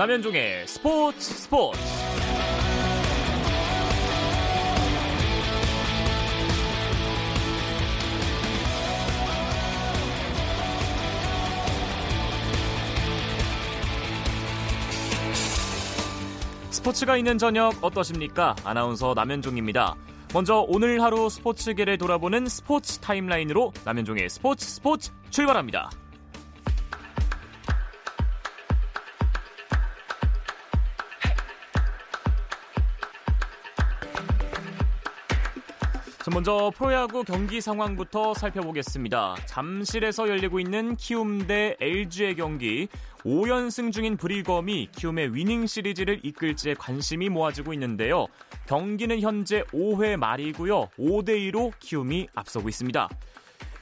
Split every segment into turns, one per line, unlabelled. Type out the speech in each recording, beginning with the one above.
남현종의 스포츠 스포츠 스포츠가 있는 저녁 어떠십니까? 아나운서 남현종입니다. 먼저 오늘 하루 스포츠계를 돌아보는 스포츠 타임라인으로 남현종의 스포츠 스포츠 출발합니다. 먼저 프로야구 경기 상황부터 살펴보겠습니다. 잠실에서 열리고 있는 키움 대 LG의 경기 5연승 중인 브리검이 키움의 위닝 시리즈를 이끌지에 관심이 모아지고 있는데요. 경기는 현재 5회 말이고요. 5대 2로 키움이 앞서고 있습니다.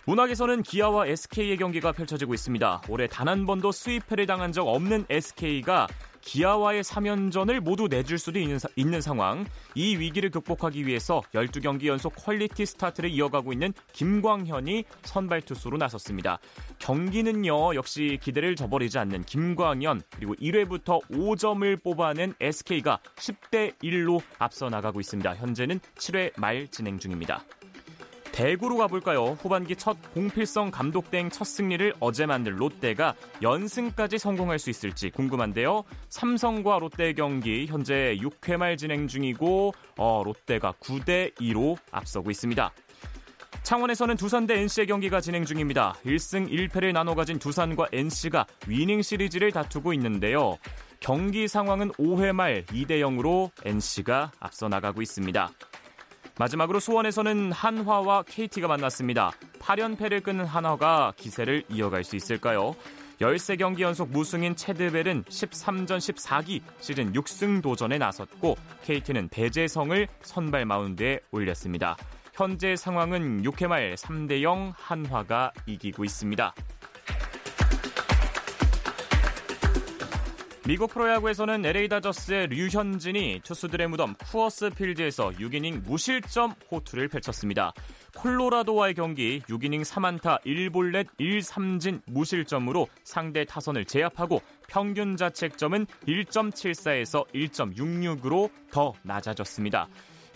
문학에서는 기아와 SK의 경기가 펼쳐지고 있습니다. 올해 단 한 번도 수입패를 당한 적 없는 SK가 기아와의 3연전을 모두 내줄 수도 있는, 있는 상황. 이 위기를 극복하기 위해서 12경기 연속 퀄리티 스타트를 이어가고 있는 김광현이 선발 투수로 나섰습니다. 경기는요, 역시 기대를 저버리지 않는 김광현, 그리고 1회부터 5점을 뽑아낸 SK가 10대 1로 앞서 나가고 있습니다. 현재는 7회 말 진행 중입니다. 대구로 가볼까요? 후반기 첫 공필성 감독대행 첫 승리를 어제 만든 롯데가 연승까지 성공할 수 있을지 궁금한데요. 삼성과 롯데 경기 현재 6회 말 진행 중이고 어, 롯데가 9대 2로 앞서고 있습니다. 창원에서는 두산 대 NC의 경기가 진행 중입니다. 1승 1패를 나눠 가진 두산과 NC가 위닝 시리즈를 다투고 있는데요. 경기 상황은 5회 말 2대 0으로 NC가 앞서 나가고 있습니다. 마지막으로 수원에서는 한화와 KT가 만났습니다. 8연패를 끊은 한화가 기세를 이어갈 수 있을까요? 13경기 연속 무승인 체드벨은 13전 14기 시즌 6승 도전에 나섰고 KT는 배재성을 선발 마운드에 올렸습니다. 현재 상황은 6회 말 3대 0 한화가 이기고 있습니다. 미국 프로야구에서는 LA 다저스의 류현진이 투수들의 무덤 쿠어스 필드에서 6이닝 무실점 호투를 펼쳤습니다. 콜로라도와의 경기 6이닝 3안타 1볼넷 1삼진 무실점으로 상대 타선을 제압하고 평균 자책점은 1.74에서 1.66으로 더 낮아졌습니다.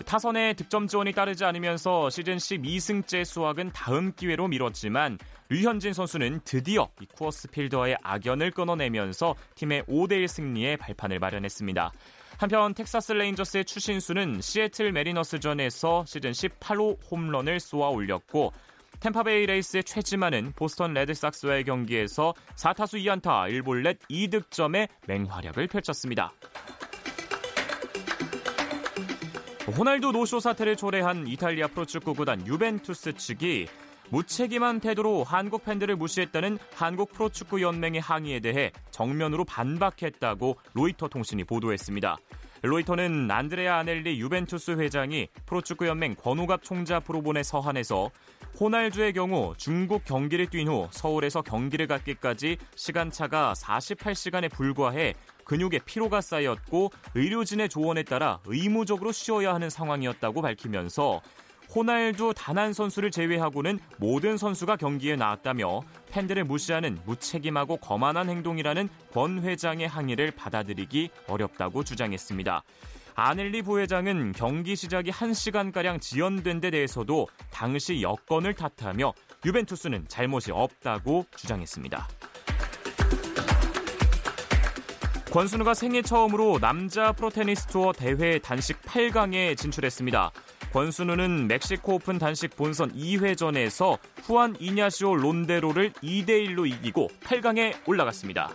타선의 득점 지원이 따르지 않으면서 시즌 12승째 수확은 다음 기회로 미뤘지만 류현진 선수는 드디어 이 쿠어스 필더와의 악연을 끊어내면서 팀의 5대1 승리에 발판을 마련했습니다. 한편 텍사스 레인저스의 추신수는 시애틀 메리너스전에서 시즌 18호 홈런을 쏘아 올렸고 템파베이 레이스의 최지만은 보스턴 레드삭스와의 경기에서 4타수 2안타 1볼넷 2득점의 맹활약을 펼쳤습니다. 호날두 노쇼 사태를 초래한 이탈리아 프로축구 구단 유벤투스 측이 무책임한 태도로 한국 팬들을 무시했다는 한국 프로축구 연맹의 항의에 대해 정면으로 반박했다고 로이터 통신이 보도했습니다. 로이터는 안드레아 아넬리 유벤투스 회장이 프로축구 연맹 권우갑 총재 앞으로 보내 서한에서 호날두의 경우 중국 경기를 뛴 후 서울에서 경기를 갖기까지 시간차가 48시간에 불과해 근육에 피로가 쌓였고 의료진의 조언에 따라 의무적으로 쉬어야 하는 상황이었다고 밝히면서 호날두 단 한 선수를 제외하고는 모든 선수가 경기에 나왔다며 팬들을 무시하는 무책임하고 거만한 행동이라는 권 회장의 항의를 받아들이기 어렵다고 주장했습니다. 아넬리 부회장은 경기 시작이 1시간가량 지연된 데 대해서도 당시 여건을 탓하며 유벤투스는 잘못이 없다고 주장했습니다. 권순우가 생애 처음으로 남자 프로테니스 투어 대회 단식 8강에 진출했습니다. 권순우는 멕시코 오픈 단식 본선 2회전에서 후안 이냐시오 론데로를 2대1로 이기고 8강에 올라갔습니다.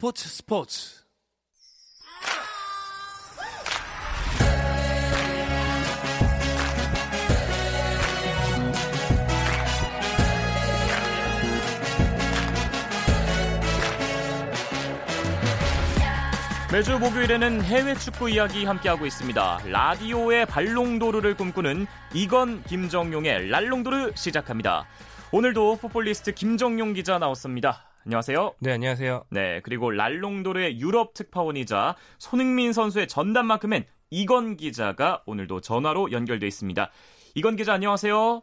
스포츠 스포츠
매주 목요일에는 해외 축구 이야기 함께하고 있습니다. 라디오의 발롱도르를 꿈꾸는 이건 김정용의 랄롱도르 시작합니다. 오늘도 포폴리스트 김정용 기자 나왔습니다. 안녕하세요.
네, 안녕하세요.
네, 그리고 랄롱도르의 유럽 특파원이자 손흥민 선수의 전담만큼은 이건 기자가 오늘도 전화로 연결돼 있습니다. 이건 기자 안녕하세요.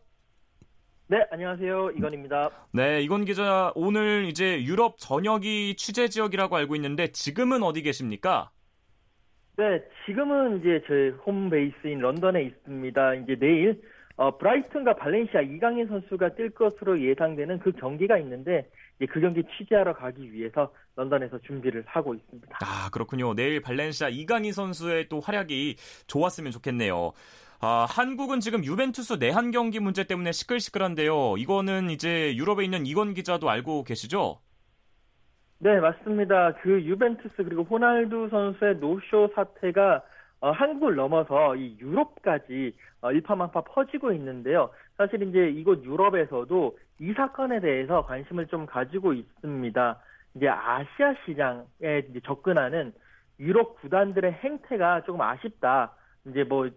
네, 안녕하세요. 이건입니다.
네, 이건 기자 오늘 이제 유럽 전역이 취재 지역이라고 알고 있는데 지금은 어디 계십니까?
네, 지금은 이제 제 홈베이스인 런던에 있습니다. 이제 내일 어, 브라이튼과 발렌시아 이강인 선수가 뛸 것으로 예상되는 그 경기가 있는데 그 경기 취재하러 가기 위해서 런던에서 준비를 하고 있습니다.
아 그렇군요. 내일 발렌시아 이강인 선수의 또 활약이 좋았으면 좋겠네요. 아, 한국은 지금 유벤투스 내한 경기 문제 때문에 시끌시끌한데요. 이거는 이제 유럽에 있는 이건 기자도 알고 계시죠?
네, 맞습니다. 그 유벤투스 그리고 호날두 선수의 노쇼 사태가 어, 한국을 넘어서 이 유럽까지 어, 일파만파 퍼지고 있는데요. 사실 이제 이곳 유럽에서도 이 사건에 대해서 관심을 좀 가지고 있습니다. 이제 아시아 시장에 이제 접근하는 유럽 구단들의 행태가 조금 아쉽다. 이제 뭐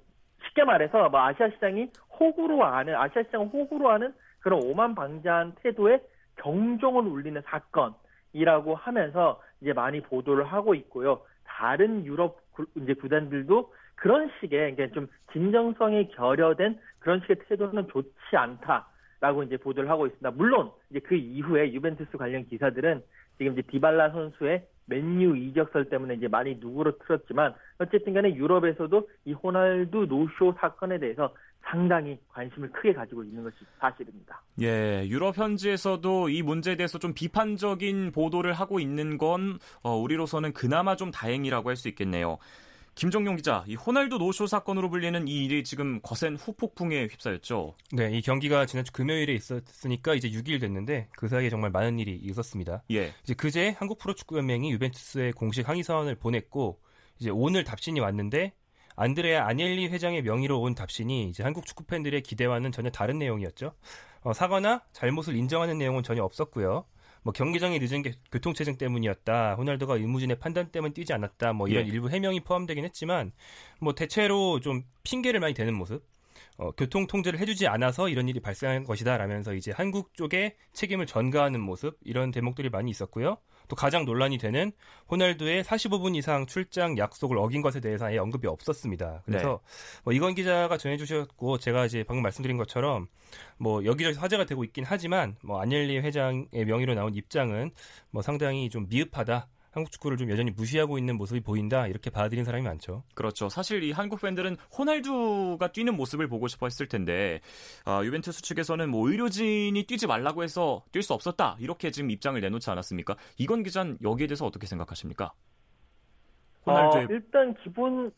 쉽게 말해서 뭐 아시아 시장이 호구로 하는 아시아 시장을 호구로 하는 그런 오만 방자한 태도에 경종을 울리는 사건이라고 하면서 이제 많이 보도를 하고 있고요. 다른 유럽 구, 이제 구단들도 그런 식의 그러니까 좀 진정성이 결여된 그런 식의 태도는 좋지 않다라고 이제 보도를 하고 있습니다. 물론 이제 그 이후에 유벤투스 관련 기사들은 지금 이제 디발라 선수의 맨유 이적설 때문에 이제 많이 누구로 틀었지만 어쨌든 간에 유럽에서도 이 호날두 노쇼 사건에 대해서 상당히 관심을 크게 가지고 있는 것이 사실입니다.
예, 유럽 현지에서도 이 문제에 대해서 좀 비판적인 보도를 하고 있는 건 어, 우리로서는 그나마 좀 다행이라고 할 수 있겠네요. 김정용 기자, 이 호날두 노쇼 사건으로 불리는 이 일이 지금 거센 후폭풍에 휩싸였죠.
네, 이 경기가 지난주 금요일에 있었으니까 이제 6일 됐는데 그 사이에 정말 많은 일이 있었습니다.
예.
이제 그제 한국 프로축구연맹이 유벤투스에 공식 항의 사원을 보냈고 이제 오늘 답신이 왔는데 안드레아 아니엘리 회장의 명의로 온 답신이 이제 한국 축구 팬들의 기대와는 전혀 다른 내용이었죠. 어, 사과나 잘못을 인정하는 내용은 전혀 없었고요. 뭐 경기장에 늦은 게 교통체증 때문이었다. 호날두가 의무진의 판단 때문에 뛰지 않았다. 뭐 이런 예. 일부 해명이 포함되긴 했지만 뭐 대체로 좀 핑계를 많이 대는 모습. 어, 교통 통제를 해주지 않아서 이런 일이 발생한 것이다라면서 이제 한국 쪽에 책임을 전가하는 모습 이런 대목들이 많이 있었고요. 또 가장 논란이 되는 호날두의 45분 이상 출장 약속을 어긴 것에 대해서 아예 언급이 없었습니다. 그래서 네. 뭐 이건 기자가 전해주셨고 제가 이제 방금 말씀드린 것처럼 뭐 여기저기서 화제가 되고 있긴 하지만 뭐 안젤리 회장의 명의로 나온 입장은 뭐 상당히 좀 미흡하다. 한국 축구를 좀 여전히 무시하고 있는 모습이 보인다 이렇게 받아들인 사람이 많죠.
그렇죠. 사실 이 한국 팬들은 호날두가 뛰는 모습을 보고 싶어 했을 텐데 아, 유벤투스 측에서는 뭐 의료진이 뛰지 말라고 해서 뛸 수 없었다 이렇게 지금 입장을 내놓지 않았습니까? 이건 기자는 여기에 대해서 어떻게 생각하십니까?
호날두의... 어, 일단 기본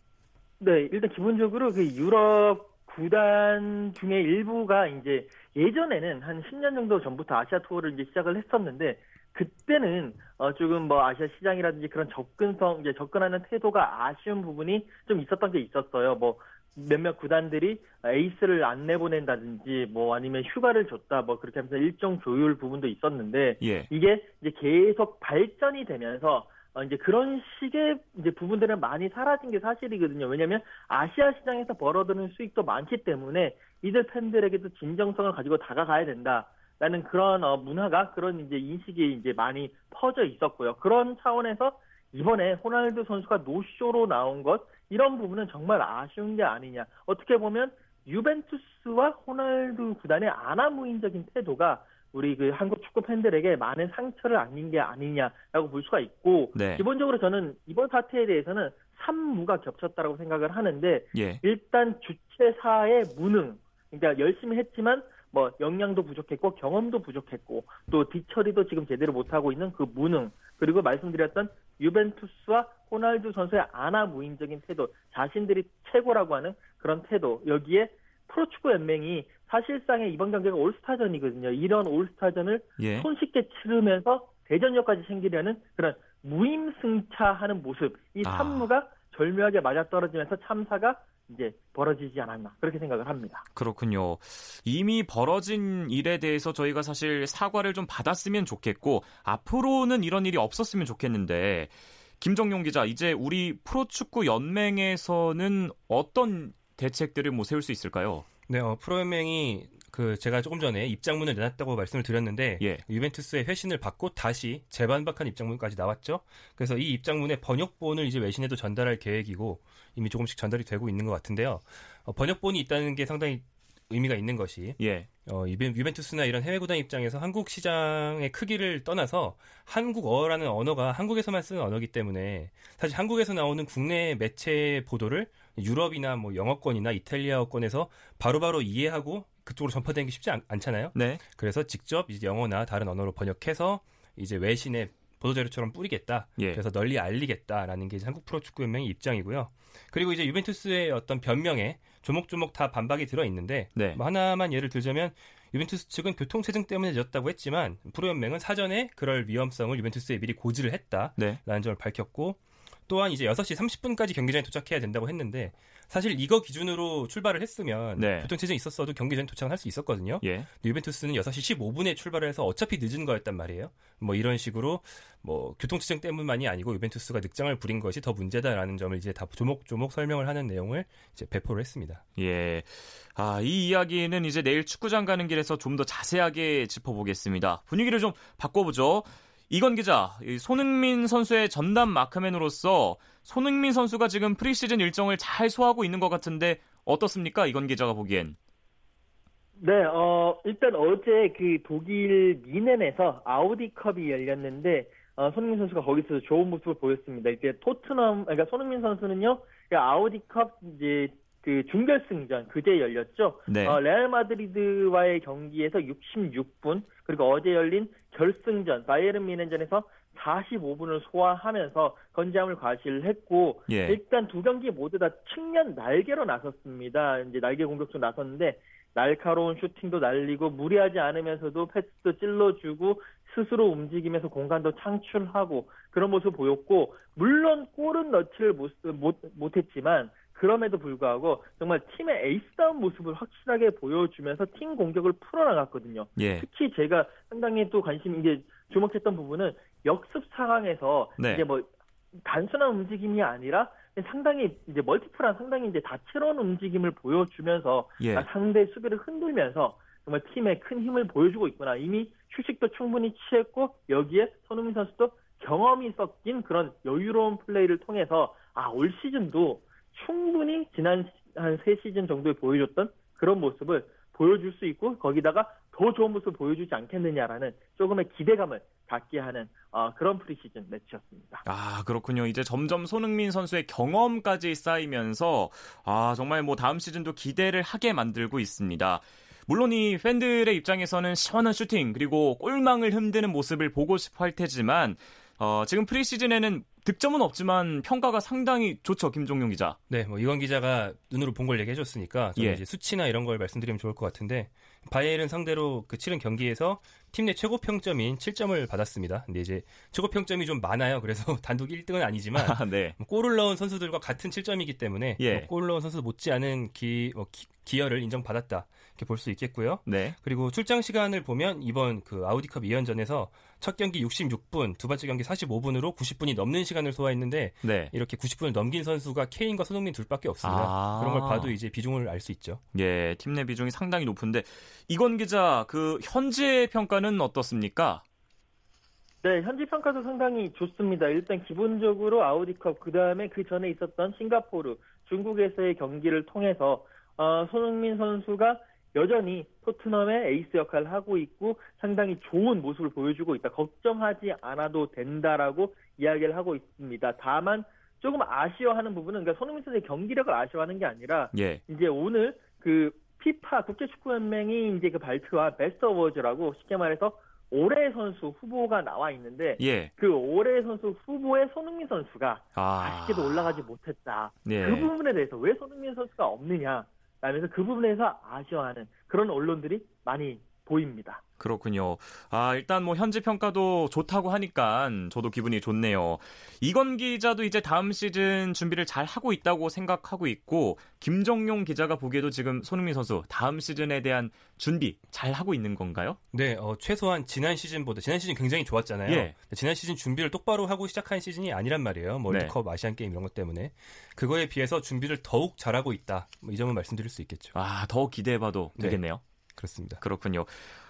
네 일단 기본적으로 그 유럽 구단 중에 일부가 이제 예전에는 한 10년 정도 전부터 아시아 투어를 이제 시작을 했었는데 그때는 어 조금 뭐 아시아 시장이라든지 그런 접근성 이제 접근하는 태도가 아쉬운 부분이 좀 있었던 게 있었어요. 뭐 몇몇 구단들이 에이스를 안 내보낸다든지 뭐 아니면 휴가를 줬다 뭐 그렇게 하면서 일정 조율 부분도 있었는데
예.
이게 이제 계속 발전이 되면서 어 이제 그런 식의 이제 부분들은 많이 사라진 게 사실이거든요. 왜냐하면 아시아 시장에서 벌어드는 수익도 많기 때문에 이들 팬들에게도 진정성을 가지고 다가가야 된다. 라는 그런 어, 문화가 그런 이제 인식이 이제 많이 퍼져 있었고요. 그런 차원에서 이번에 호날두 선수가 노쇼로 나온 것 이런 부분은 정말 아쉬운 게 아니냐. 어떻게 보면 유벤투스와 호날두 구단의 아나무인적인 태도가 우리 그 한국 축구 팬들에게 많은 상처를 안긴 게 아니냐라고 볼 수가 있고
네.
기본적으로 저는 이번 사태에 대해서는 산무가 겹쳤다고 생각을 하는데
예.
일단 주최사의 무능 그러니까 열심히 했지만 뭐 역량도 부족했고 경험도 부족했고 또 뒤처리도 지금 제대로 못하고 있는 그 무능 그리고 말씀드렸던 유벤투스와 호날두 선수의 아나무인적인 태도 자신들이 최고라고 하는 그런 태도 여기에 프로축구 연맹이 사실상의 이번 경기가 올스타전이거든요. 이런 올스타전을
예.
손쉽게 치르면서 대전역까지 챙기려는 그런 무임승차하는 모습 이 아. 산무가 아. 절묘하게 맞아떨어지면서 참사가 이제 벌어지지 않았나 그렇게 생각을 합니다.
그렇군요. 이미 벌어진 일에 대해서 저희가 사실 사과를 좀 받았으면 좋겠고 앞으로는 이런 일이 없었으면 좋겠는데 김정용 기자, 이제 우리 프로축구 연맹에서는 어떤 대책들을 뭐 세울 수 있을까요?
네, 어, 프로연맹이 그 제가 조금 전에 입장문을 내놨다고 말씀을 드렸는데
예.
유벤투스의 회신을 받고 다시 재반박한 입장문까지 나왔죠. 그래서 이 입장문의 번역본을 이제 외신에도 전달할 계획이고 이미 조금씩 전달이 되고 있는 것 같은데요. 어, 번역본이 있다는 게 상당히 의미가 있는 것이
예.
어, 유벤투스나 이런 해외 구단 입장에서 한국 시장의 크기를 떠나서 한국어라는 언어가 한국에서만 쓰는 언어기 때문에 사실 한국에서 나오는 국내 매체 보도를 유럽이나 뭐 영어권이나 이탈리아어권에서 바로바로 이해하고 그쪽으로 전파되는 게 쉽지 않, 잖아요
네.
그래서 직접 이제 영어나 다른 언어로 번역해서 이제 외신에 보도자료처럼 뿌리겠다.
예.
그래서 널리 알리겠다라는 게 이제 한국 프로축구연맹의 입장이고요. 그리고 이제 유벤투스의 어떤 변명에 조목조목 다 반박이 들어 있는데
네.
뭐 하나만 예를 들자면 유벤투스 측은 교통체증 때문에 늦었다고 했지만 프로연맹은 사전에 그럴 위험성을 유벤투스에 미리 고지를 했다라는
네.
점을 밝혔고 또한 이제 6시 30분까지 경기장에 도착해야 된다고 했는데 사실 이거 기준으로 출발을 했으면
네.
교통 체증이 있었어도 경기장에 도착을 할 수 있었거든요.
예.
유벤투스는 6시 15분에 출발을 해서 어차피 늦은 거였단 말이에요. 뭐 이런 식으로 뭐 교통 체증 때문만이 아니고 유벤투스가 늑장을 부린 것이 더 문제다라는 점을 이제 다 조목조목 설명을 하는 내용을 이제 배포를 했습니다.
예. 아, 이 이야기는 이제 내일 축구장 가는 길에서 좀 더 자세하게 짚어보겠습니다. 분위기를 좀 바꿔보죠. 이건 기자, 손흥민 선수의 전담 마크맨으로서 손흥민 선수가 지금 프리시즌 일정을 잘 소화하고 있는 것 같은데 어떻습니까? 이건 기자가 보기엔.
네, 어, 일단 어제 그 독일 미넨에서 아우디컵이 열렸는데, 어, 손흥민 선수가 거기서 좋은 모습을 보였습니다. 이제 토트넘, 그러니까 손흥민 선수는요, 그 아우디컵 이제 그 준결승전 그제 열렸죠.
네.
어, 레알 마드리드와의 경기에서 66분 그리고 어제 열린 결승전 바이에른 미넨전에서 45분을 소화하면서 건재함을 과시를 했고
예.
일단 두 경기 모두 다 측면 날개로 나섰습니다. 이제 날개 공격수 나섰는데 날카로운 슈팅도 날리고 무리하지 않으면서도 패스도 찔러주고 스스로 움직이면서 공간도 창출하고 그런 모습 보였고 물론 골은 넣지를 못, 못, 못했지만 그럼에도 불구하고 정말 팀의 에이스다운 모습을 확실하게 보여주면서 팀 공격을 풀어나갔거든요.
예.
특히 제가 상당히 또 관심 이게 주목했던 부분은 역습 상황에서
네.
이제 뭐 단순한 움직임이 아니라 상당히 이제 멀티플한 상당히 이제 다채로운 움직임을 보여주면서
예.
아, 상대 수비를 흔들면서 정말 팀에 큰 힘을 보여주고 있구나. 이미 휴식도 충분히 취했고 여기에 손흥민 선수도 경험이 섞인 그런 여유로운 플레이를 통해서 아 올 시즌도 충분히 지난 한 세 시즌 정도에 보여줬던 그런 모습을 보여줄 수 있고 거기다가 더 좋은 모습을 보여주지 않겠느냐라는 조금의 기대감을 갖게 하는 어, 그런 프리시즌 매치였습니다.
아, 그렇군요. 이제 점점 손흥민 선수의 경험까지 쌓이면서 아, 정말 뭐 다음 시즌도 기대를 하게 만들고 있습니다. 물론 이 팬들의 입장에서는 시원한 슈팅 그리고 골망을 흔드는 모습을 보고 싶어 할 테지만 어, 지금 프리시즌에는 득점은 없지만 평가가 상당히 좋죠, 김종용 기자.
네, 뭐 이건 기자가 눈으로 본 걸 얘기해 줬으니까 저는
예.
이제 수치나 이런 걸 말씀드리면 좋을 것 같은데 바이에른 상대로 그 치른 경기에서 팀 내 최고 평점인 7점을 받았습니다. 근데 이제 최고 평점이 좀 많아요. 그래서 단독 1등은 아니지만
아, 네.
뭐 골을 넣은 선수들과 같은 7점이기 때문에
예.
뭐 골을 넣은 선수 못지않은 기, 어, 기, 기여를 인정받았다 이렇게 볼 수 있겠고요.
네.
그리고 출장 시간을 보면 이번 그 아우디컵 2연전에서 첫 경기 66분, 두 번째 경기 45분으로 90분이 넘는 시간을 소화했는데
네.
이렇게 90분을 넘긴 선수가 케인과 손흥민 둘밖에 없습니다.
아.
그런 걸 봐도 이제 비중을 알 수 있죠.
예, 팀 내 비중이 상당히 높은데 이건 기자 그 현재 평가는 어떻습니까?
네, 현지 평가도 상당히 좋습니다. 일단 기본적으로 아우디컵 그 다음에 그 전에 있었던 싱가포르, 중국에서의 경기를 통해서 어, 손흥민 선수가 여전히 토트넘의 에이스 역할을 하고 있고 상당히 좋은 모습을 보여주고 있다. 걱정하지 않아도 된다라고 이야기를 하고 있습니다. 다만 조금 아쉬워하는 부분은 그러니까 손흥민 선수의 경기력을 아쉬워하는 게 아니라
예.
이제 오늘 그 피파 국제축구연맹이 이제 그 발표한 베스트 어워즈라고 쉽게 말해서 올해 선수 후보가 나와 있는데
예.
그 올해 선수 후보에 손흥민 선수가
아.
아쉽게도 올라가지 못했다.
예.
그 부분에 대해서 왜 손흥민 선수가 없느냐 라면서 그 부분에서 아쉬워하는 그런 언론들이 많이 보입니다.
그렇군요. 아, 일단 뭐 현지 평가도 좋다고 하니까 저도 기분이 좋네요. 이건 기자도 이제 다음 시즌 준비를 잘 하고 있다고 생각하고 있고 김정용 기자가 보기에도 지금 손흥민 선수 다음 시즌에 대한 준비 잘 하고 있는 건가요?
네, 어, 최소한 지난 시즌보다 지난 시즌 굉장히 좋았잖아요.
예.
지난 시즌 준비를 똑바로 하고 시작한 시즌이 아니란 말이에요. 뭐
네.
월드컵, 아시안 게임 이런 것 때문에 그거에 비해서 준비를 더욱 잘하고 있다. 뭐 이 점은 말씀드릴 수 있겠죠.
아, 더 기대해봐도
네.
되겠네요.
그렇습니다.
그렇군요.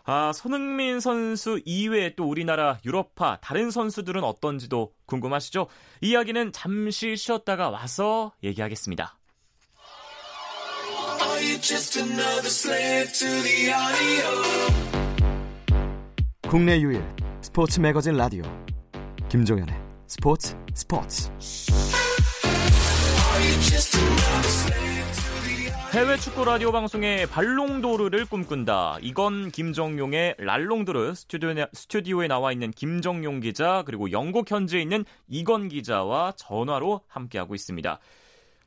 아, 손흥민 선수 이외에 또 우리나라 유럽파 다른 선수들은 어떤지도 궁금하시죠? 이야기는 잠시 쉬었다가 와서 얘기하겠습니다.
국내 유일 스포츠 매거진 라디오 김종현의 스포츠 스포츠
해외 축구 라디오 방송의 발롱도르를 꿈꾼다. 이건 김정용의 랄롱도르 스튜디오에, 스튜디오에 나와 있는 김정용 기자 그리고 영국 현지에 있는 이건 기자와 전화로 함께하고 있습니다.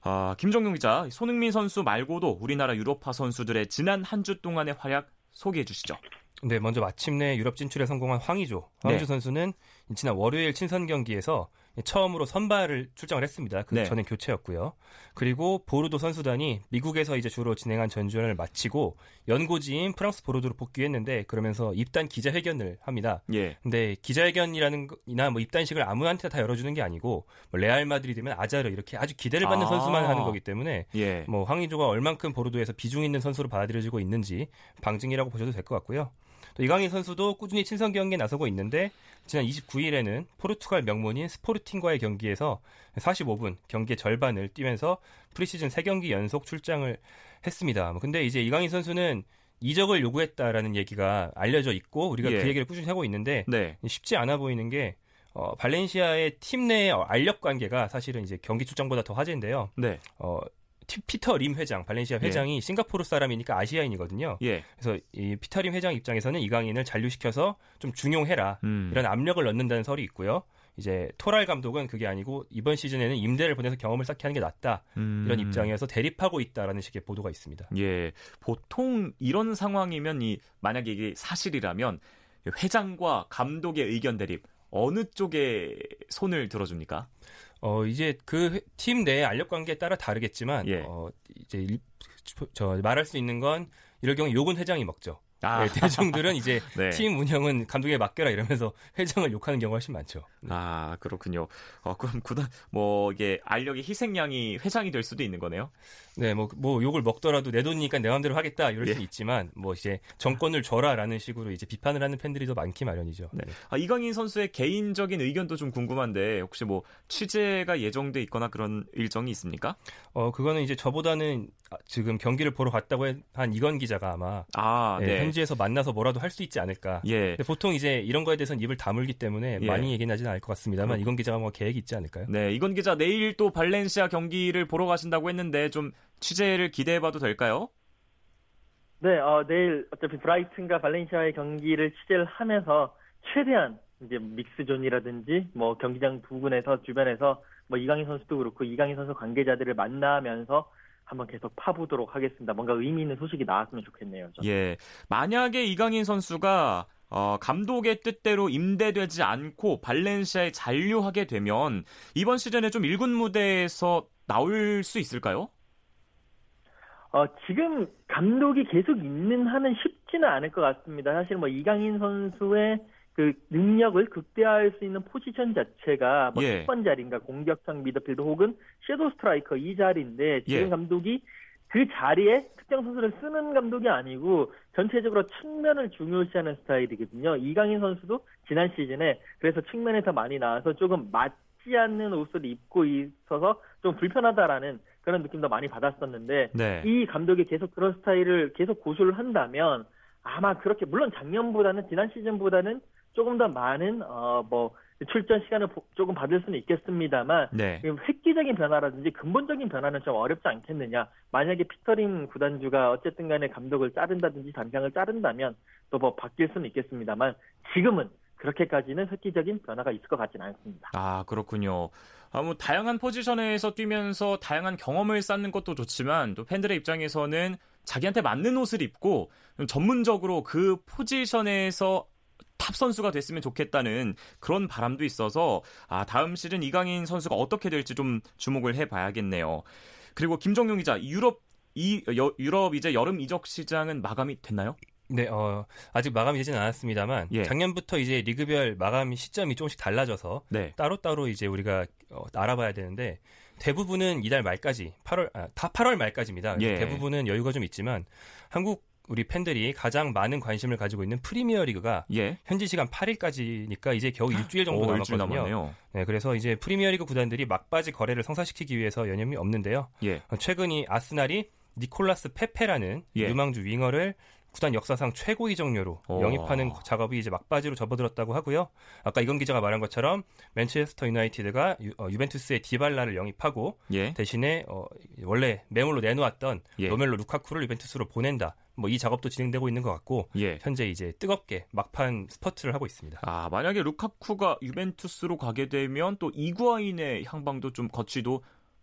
아, 김정용 기자, 손흥민 선수 말고도 우리나라 유로파 선수들의 지난 한 주 동안의 활약 소개해 주시죠.
네, 먼저 마침내 유럽 진출에 성공한 황의조. 황의조
네.
선수는 지난 월요일 친선 경기에서 처음으로 선발을 출장을 했습니다. 그
네.
전에 교체였고요. 그리고 보르도 선수단이 미국에서 이제 주로 진행한 전주전을 마치고 연고지인 프랑스 보르도로 복귀했는데 그러면서 입단 기자회견을 합니다.
예.
근데 기자회견이라는 거나 뭐 입단식을 아무한테 다 열어주는 게 아니고 뭐 레알 마드리드면 아자르 이렇게 아주 기대를 받는
아.
선수만 하는 거기 때문에
예.
뭐 황의조가 얼만큼 보르도에서 비중 있는 선수로 받아들여지고 있는지 방증이라고 보셔도 될 것 같고요. 또 이강인 선수도 꾸준히 친선 경기에 나서고 있는데 지난 29일에는 포르투갈 명문인 스포르팅과의 경기에서 45분 경기의 절반을 뛰면서 프리시즌 3경기 연속 출장을 했습니다. 뭐 근데 이제 이강인 선수는 이적을 요구했다라는 얘기가 알려져 있고 우리가
예.
그 얘기를 꾸준히 하고 있는데
네.
쉽지 않아 보이는 게 어, 발렌시아의 팀 내의 알력 관계가 사실은 이제 경기 출장보다 더 화제인데요.
네.
어, 티- 피터 림 회장, 발렌시아
예.
회장이 싱가포르 사람이니까 아시아인이거든요.
예.
그래서 이 피터 림 회장 입장에서는 이강인을 잔류시켜서 좀 중용해라
음.
이런 압력을 넣는다는 설이 있고요. 이제 토랄 감독은 그게 아니고 이번 시즌에는 임대를 보내서 경험을 쌓게 하는 게 낫다
음.
이런 입장에서 대립하고 있다라는 식의 보도가 있습니다.
예, 보통 이런 상황이면 이 만약에 이게 사실이라면 회장과 감독의 의견 대립 어느 쪽에 손을 들어줍니까?
어 이제 그 팀 내 알력 관계에 따라 다르겠지만
예.
어 이제 일- 저 말할 수 있는 건 이럴 경우 욕은 회장이 먹죠.
아,
네, 대중들은 이제
네.
팀 운영은 감독에 맡겨라 이러면서 회장을 욕하는 경우가 훨씬 많죠.
아 그렇군요. 어, 그럼 구단 뭐 이게 알력의 희생양이 회장이 될 수도 있는 거네요.
네, 뭐, 뭐 욕을 먹더라도 내 돈이니까 내 마음대로 하겠다 이럴
예.
수 있지만 뭐 이제 정권을 줘라라는 식으로 이제 비판을 하는 팬들이 더 많기 마련이죠.
네. 아, 이강인 선수의 개인적인 의견도 좀 궁금한데 혹시 뭐 취재가 예정돼 있거나 그런 일정이 있습니까?
어 그거는 이제 저보다는 아, 지금 경기를 보러 갔다고 한 이건 기자가 아마
아,
예,
네.
현지에서 만나서 뭐라도 할 수 있지 않을까.
예.
근데 보통 이제 이런 거에 대해서는 입을 다물기 때문에
예.
많이 얘기는 하지는 않을 것 같습니다만 이건 기자가 뭐 계획이 있지 않을까요?
네, 이건 기자 내일 또 발렌시아 경기를 보러 가신다고 했는데 좀 취재를 기대해봐도 될까요?
네, 어, 내일 어차피 브라이튼과 발렌시아의 경기를 취재를 하면서 최대한 이제 믹스존이라든지 뭐 경기장 부근에서 주변에서 뭐 이강인 선수도 그렇고 이강인 선수 관계자들을 만나면서 한번 계속 파보도록 하겠습니다. 뭔가 의미 있는 소식이 나왔으면 좋겠네요. 저는.
예. 만약에 이강인 선수가 어, 감독의 뜻대로 임대되지 않고 발렌시아에 잔류하게 되면 이번 시즌에 좀 1군 무대에서 나올 수 있을까요?
어, 지금 감독이 계속 있는 한은 쉽지는 않을 것 같습니다. 사실 뭐 이강인 선수의 그 능력을 극대화할 수 있는 포지션 자체가 뭐
예.
10번 자리인가 공격형 미드필더 혹은 섀도우 스트라이커 이 자리인데 지금
예.
감독이 그 자리에 특정 선수를 쓰는 감독이 아니고 전체적으로 측면을 중요시하는 스타일이거든요. 이강인 선수도 지난 시즌에 그래서 측면에 더 많이 나와서 조금 맞지 않는 옷을 입고 있어서 좀 불편하다라는 그런 느낌도 많이 받았었는데
네.
이 감독이 계속 그런 스타일을 계속 고수를 한다면 아마 그렇게 물론 작년보다는 지난 시즌보다는 조금 더 많은 어뭐 출전 시간을 보- 조금 받을 수는 있겠습니다만
네.
획기적인 변화라든지 근본적인 변화는 좀 어렵지 않겠느냐. 만약에 피터링 구단주가 어쨌든 간에 감독을 자른다든지 단장을 자른다면 또 뭐 바뀔 수는 있겠습니다만 지금은 그렇게까지는 획기적인 변화가 있을 것 같지는 않습니다.
아 그렇군요. 아, 뭐 다양한 포지션에서 뛰면서 다양한 경험을 쌓는 것도 좋지만 또 팬들의 입장에서는 자기한테 맞는 옷을 입고 전문적으로 그 포지션에서 탑 선수가 됐으면 좋겠다는 그런 바람도 있어서 아 다음 시즌 이강인 선수가 어떻게 될지 좀 주목을 해 봐야겠네요. 그리고 김정용 기자 유럽 이 여, 유럽 이제 여름 이적 시장은 마감이 됐나요?
네, 어, 아직 마감이 되지는 않았습니다만
예.
작년부터 이제 리그별 마감 시점이 조금씩 달라져서
네.
따로따로 이제 우리가 어, 알아봐야 되는데 대부분은 이달 말까지 8월 아, 다 8월 말까지입니다.
예.
대부분은 여유가 좀 있지만 한국 우리 팬들이 가장 많은 관심을 가지고 있는 프리미어 리그가
예.
현지 시간 8일까지니까 이제 겨우 일주일 정도
오,
남았거든요.
남았네요.
네, 그래서 이제 프리미어 리그 구단들이 막바지 거래를 성사시키기 위해서 여념이 없는데요.
예.
어, 최근 이 아스날이 니콜라스 페페라는
예.
유망주 윙어를 구단 역사상 최고 이적료로
오.
영입하는 작업이 이제 막바지로 접어들었다고 하고요. 아까 이건 기자가 말한 것처럼 맨체스터 유나이티드가 유, 어, 벤투스의 디발라를 영입하고
예.
대신에 어, 원래 매물로 내놓았던
예.
로멜로 루카쿠를 유벤투스로 보낸다. 뭐 이 작업도 진행되고 있는 것 같고
예.
현재 이제 뜨겁게 막판 스퍼트를 하고 있습니다.
아, 만약에 루카쿠가 유벤투스로 가게 되면 또 이구아인의 향방도 좀 거취도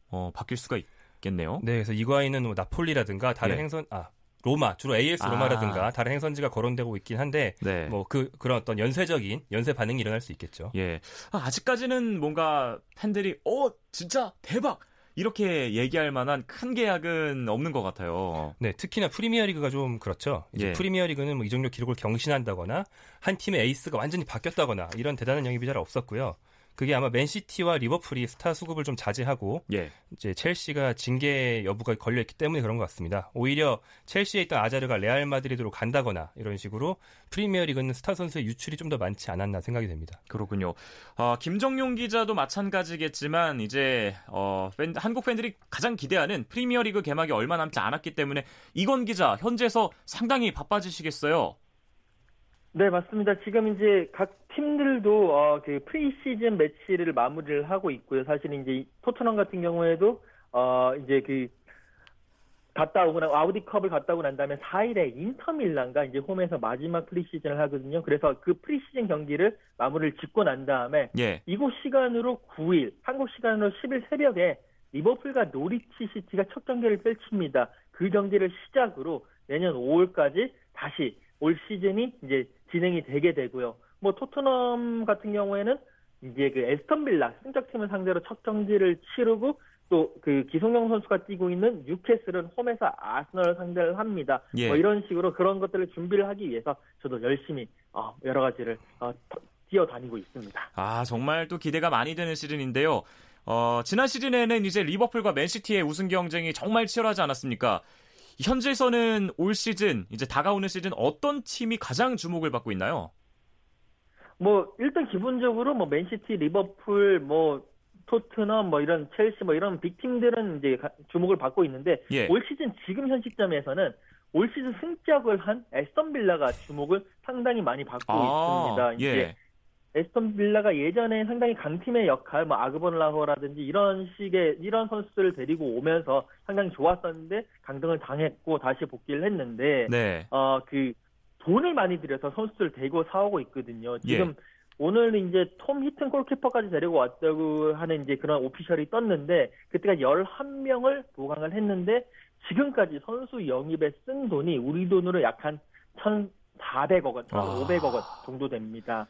어, 바뀔 수가 있겠네요.
네, 그래서 이과인은 뭐 나폴리라든가 다른
예.
행선 아 로마 주로 AS
아.
로마라든가 다른 행선지가 거론되고 있긴 한데
네.
뭐그 그런 어떤 연쇄적인 연쇄 반응이 일어날 수 있겠죠.
예. 아, 아직까지는 뭔가 팬들이 어, 진짜 대박. 이렇게 얘기할 만한 큰 계약은 없는 것 같아요.
네, 특히나 프리미어리그가 좀 그렇죠.
예.
프리미어리그는 뭐 이적료 기록을 경신한다거나 한 팀의 에이스가 완전히 바뀌었다거나 이런 대단한 영입이 잘 없었고요. 그게 아마 맨시티와 리버풀이 스타 수급을 좀 자제하고
예.
이제 첼시가 징계 여부가 걸려 있기 때문에 그런 것 같습니다. 오히려 첼시에 있던 아자르가 레알 마드리드로 간다거나 이런 식으로 프리미어리그는 스타 선수의 유출이 좀 더 많지 않았나 생각이 됩니다.
그렇군요. 아, 김정용 기자도 마찬가지겠지만 이제 어, 팬- 한국 팬들이 가장 기대하는 프리미어리그 개막이 얼마 남지 않았기 때문에 이건 기자 현재서 상당히 바빠지시겠어요.
네, 맞습니다. 지금 이제 각 팀들도 어, 그 프리시즌 매치를 마무리를 하고 있고요. 사실 이제 이 토트넘 같은 경우에도 어, 이제 그 갔다 오고 나 아우디컵을 갔다 오고 난 다음에 4일에 인터밀란과 이제 홈에서 마지막 프리시즌을 하거든요. 그래서 그 프리시즌 경기를 마무리를 짓고 난 다음에
예.
이곳 시간으로 9일, 한국 시간으로 10일 새벽에 리버풀과 노리치 시티가 첫 경기를 펼칩니다. 그 경기를 시작으로 내년 5월까지 다시 올 시즌이 이제 진행이 되게 되고요. 뭐 토트넘 같은 경우에는 이제 그 애스턴 빌라 승격팀을 상대로 첫 경기를 치르고 또 그 기성용 선수가 뛰고 있는 뉴캐슬은 홈에서 아스널을 상대를 합니다.
예.
뭐 이런 식으로 그런 것들을 준비를 하기 위해서 저도 열심히 어, 여러 가지를 어, 뛰어다니고 있습니다.
아, 정말 또 기대가 많이 되는 시즌인데요. 어, 지난 시즌에는 이제 리버풀과 맨시티의 우승 경쟁이 정말 치열하지 않았습니까? 현재에서는 올 시즌, 이제 다가오는 시즌 어떤 팀이 가장 주목을 받고 있나요?
뭐 일단 기본적으로 뭐 맨시티, 리버풀, 뭐 토트넘, 뭐 이런 첼시, 뭐 이런 빅 팀들은 이제 가- 주목을 받고 있는데
예.
올 시즌 지금 현 시점에서는 올 시즌 승격을 한 에스턴 빌라가 주목을 상당히 많이 받고 있습니다. 이제
예.
에스턴 빌라가 예전에 상당히 강팀의 역할, 뭐 아그본 라호라든지 이런 식의 이런 선수들을 데리고 오면서 상당히 좋았었는데 강등을 당했고 다시 복귀를 했는데
네.
어그 돈을 많이 들여서 선수들을 데리고 사오고 있거든요. 지금
예.
오늘 이제 톰 히튼 골키퍼까지 데리고 왔다고 하는 이제 그런 오피셜이 떴는데 그때가 11명을 보강을 했는데 지금까지 선수 영입에 쓴 돈이 우리 돈으로 약 한 1,400억 원, 1,500억 원 정도 됩니다.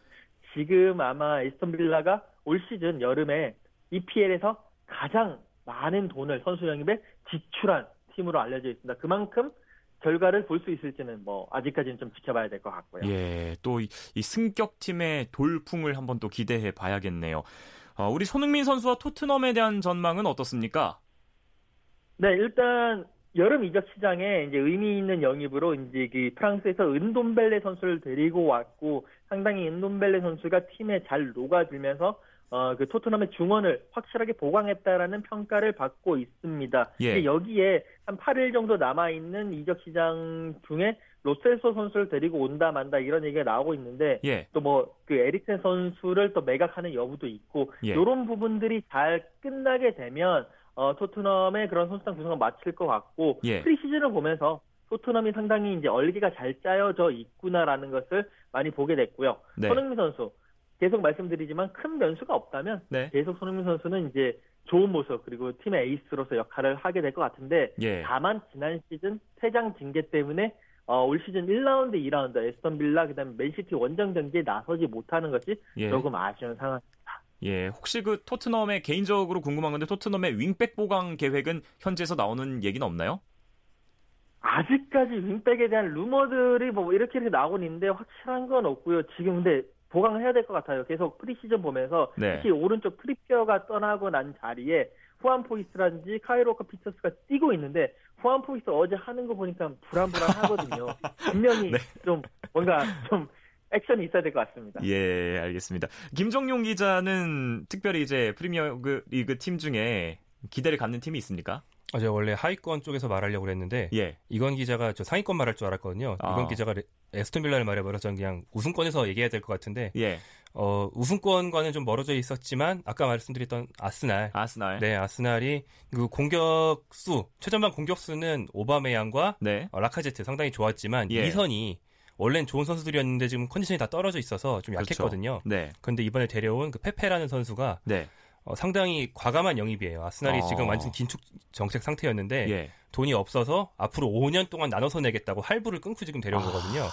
지금 아마 에스턴 빌라가 올 시즌 여름에 EPL에서 가장 많은 돈을 선수 영입에 지출한 팀으로 알려져 있습니다. 그만큼 결과를 볼 수 있을지는 뭐 아직까지는 좀 지켜봐야 될 것 같고요.
예, 또 이 승격 팀의 돌풍을 한번 또 기대해 봐야겠네요. 어, 우리 손흥민 선수와 토트넘에 대한 전망은 어떻습니까?
네, 일단 여름 이적 시장에 이제 의미 있는 영입으로 이제 그 프랑스에서 은돔벨레 선수를 데리고 왔고 상당히 은돔벨레 선수가 팀에 잘 녹아들면서 어, 그 토트넘의 중원을 확실하게 보강했다라는 평가를 받고 있습니다.
예.
근데 여기에 한 8일 정도 남아있는 이적 시장 중에 로셀소 선수를 데리고 온다 만다 이런 얘기가 나오고 있는데
예.
또뭐 그 에릭센 선수를 또 매각하는 여부도 있고
예.
이런 부분들이 잘 끝나게 되면 어, 토트넘의 그런 선수단 구성을 마칠 것 같고
예.
프리시즌을 보면서 토트넘이 상당히 이제 얼개가 잘 짜여져 있구나라는 것을 많이 보게 됐고요.
네.
손흥민 선수 계속 말씀드리지만 큰 변수가 없다면
네.
계속 손흥민 선수는 이제 좋은 모습 그리고 팀의 에이스로서 역할을 하게 될 것 같은데
예.
다만 지난 시즌 퇴장 징계 때문에 어, 올 시즌 1라운드, 2라운드 애스턴 빌라 그다음에 맨시티 원정 경기에 나서지 못하는 것이
예.
조금 아쉬운 상황.
예, 혹시 그 토트넘의 개인적으로 궁금한 건데 토트넘의 윙백 보강 계획은 현지에서 나오는 얘기는 없나요?
아직까지 윙백에 대한 루머들이 뭐 이렇게 이렇게 나오고 있는데 확실한 건 없고요. 지금 근데 보강을 해야 될 것 같아요. 계속 프리시즌 보면서
네.
특히 오른쪽 트리피어가 떠나고 난 자리에 후안 포이스라든지 카일 워커피터스가 뛰고 있는데 후안 포이스 어제 하는 거 보니까 불안불안하거든요. 분명히
네.
좀 뭔가 좀 액션이 있어야 될 것 같습니다.
예, 알겠습니다. 김정용 기자는 특별히 이제 프리미어 그 리그 팀 중에 기대를 갖는 팀이 있습니까?
어제 원래 하위권 쪽에서 말하려고 그랬는데
예.
이건 기자가 저 상위권 말할 줄 알았거든요.
아.
이건 기자가 레- 에스턴 빌라를 말해버려서 저는 그냥 우승권에서 얘기해야 될 것 같은데
예.
어, 우승권과는 좀 멀어져 있었지만 아까 말씀드렸던 아스날
아스날.
네, 아스날이 그 공격수 최전방 공격수는 오바메양과
네.
어, 라카제트 상당히 좋았지만
예.
이선이 원래는 좋은 선수들이었는데 지금 컨디션이 다 떨어져 있어서 좀
그렇죠.
약했거든요.
네.
그런데 이번에 데려온 그 페페라는 선수가
네.
어, 상당히 과감한 영입이에요. 아스날이
어.
지금 완전 긴축 정책 상태였는데
예.
돈이 없어서 앞으로 5년 동안 나눠서 내겠다고 할부를 끊고 지금 데려온 거거든요.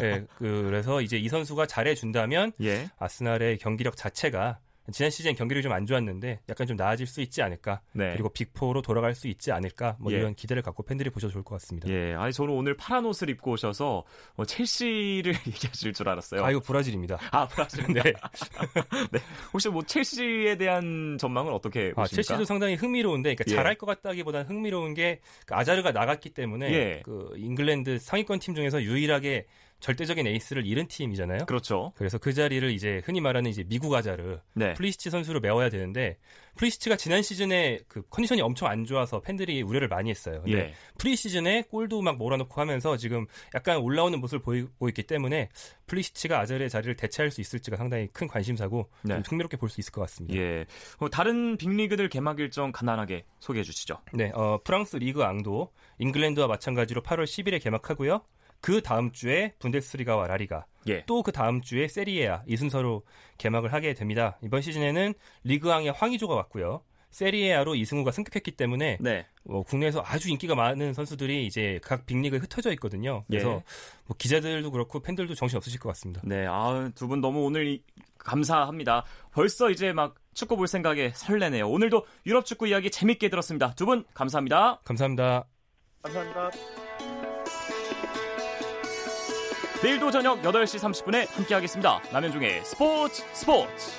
네, 그래서 이제 이 선수가 잘해준다면
예.
아스날의 경기력 자체가 지난 시즌 경기력이 좀 안 좋았는데 약간 좀 나아질 수 있지 않을까.
네.
그리고 빅4로 돌아갈 수 있지 않을까. 뭐
예.
이런 기대를 갖고 팬들이 보셔도 좋을 것 같습니다.
예. 아니 저는 오늘 파란 옷을 입고 오셔서 어, 첼시를 얘기하실 줄 알았어요.
아, 이거 브라질입니다.
아, 브라질.
네.
네. 혹시 뭐 첼시에 대한 전망은 어떻게
아,
보십니까?
첼시도 상당히 흥미로운데, 그러니까
예.
잘할 것 같다기보다는 흥미로운 게, 그 아자르가 나갔기 때문에,
예.
그 잉글랜드 상위권 팀 중에서 유일하게 절대적인 에이스를 잃은 팀이잖아요.
그렇죠.
그래서 그 자리를 이제 흔히 말하는 이제 미국 아자르,
네.
풀리시치 선수로 메워야 되는데, 풀리시치가 지난 시즌에 그 컨디션이 엄청 안 좋아서 팬들이 우려를 많이 했어요. 근데
예.
프리시즌에 골도 막 몰아넣고 하면서 지금 약간 올라오는 모습을 보이고 있기 때문에 풀리시치가 아자르의 자리를 대체할 수 있을지가 상당히 큰 관심사고
네.
좀 흥미롭게 볼 수 있을 것 같습니다.
예. 어, 다른 빅리그들 개막 일정 간단하게 소개해 주시죠.
네, 어, 프랑스 리그 앙도 잉글랜드와 마찬가지로 8월 10일에 개막하고요. 그 다음 주에 분데스리가와 라리가
예.
또 그 다음 주에 세리에아 이 순서로 개막을 하게 됩니다. 이번 시즌에는 리그앙에 황의조가 왔고요. 세리에아로 이승우가 승격했기 때문에
네.
어, 국내에서 아주 인기가 많은 선수들이 이제 각 빅리그에 흩어져 있거든요. 그래서
예.
뭐 기자들도 그렇고 팬들도 정신 없으실 것 같습니다.
네. 아, 두 분 너무 오늘 이- 감사합니다. 벌써 이제 막 축구 볼 생각에 설레네요. 오늘도 유럽 축구 이야기 재밌게 들었습니다. 두 분 감사합니다.
감사합니다.
감사합니다.
내일도 저녁 8시 30분에 함께하겠습니다. 남현중의 스포츠 스포츠.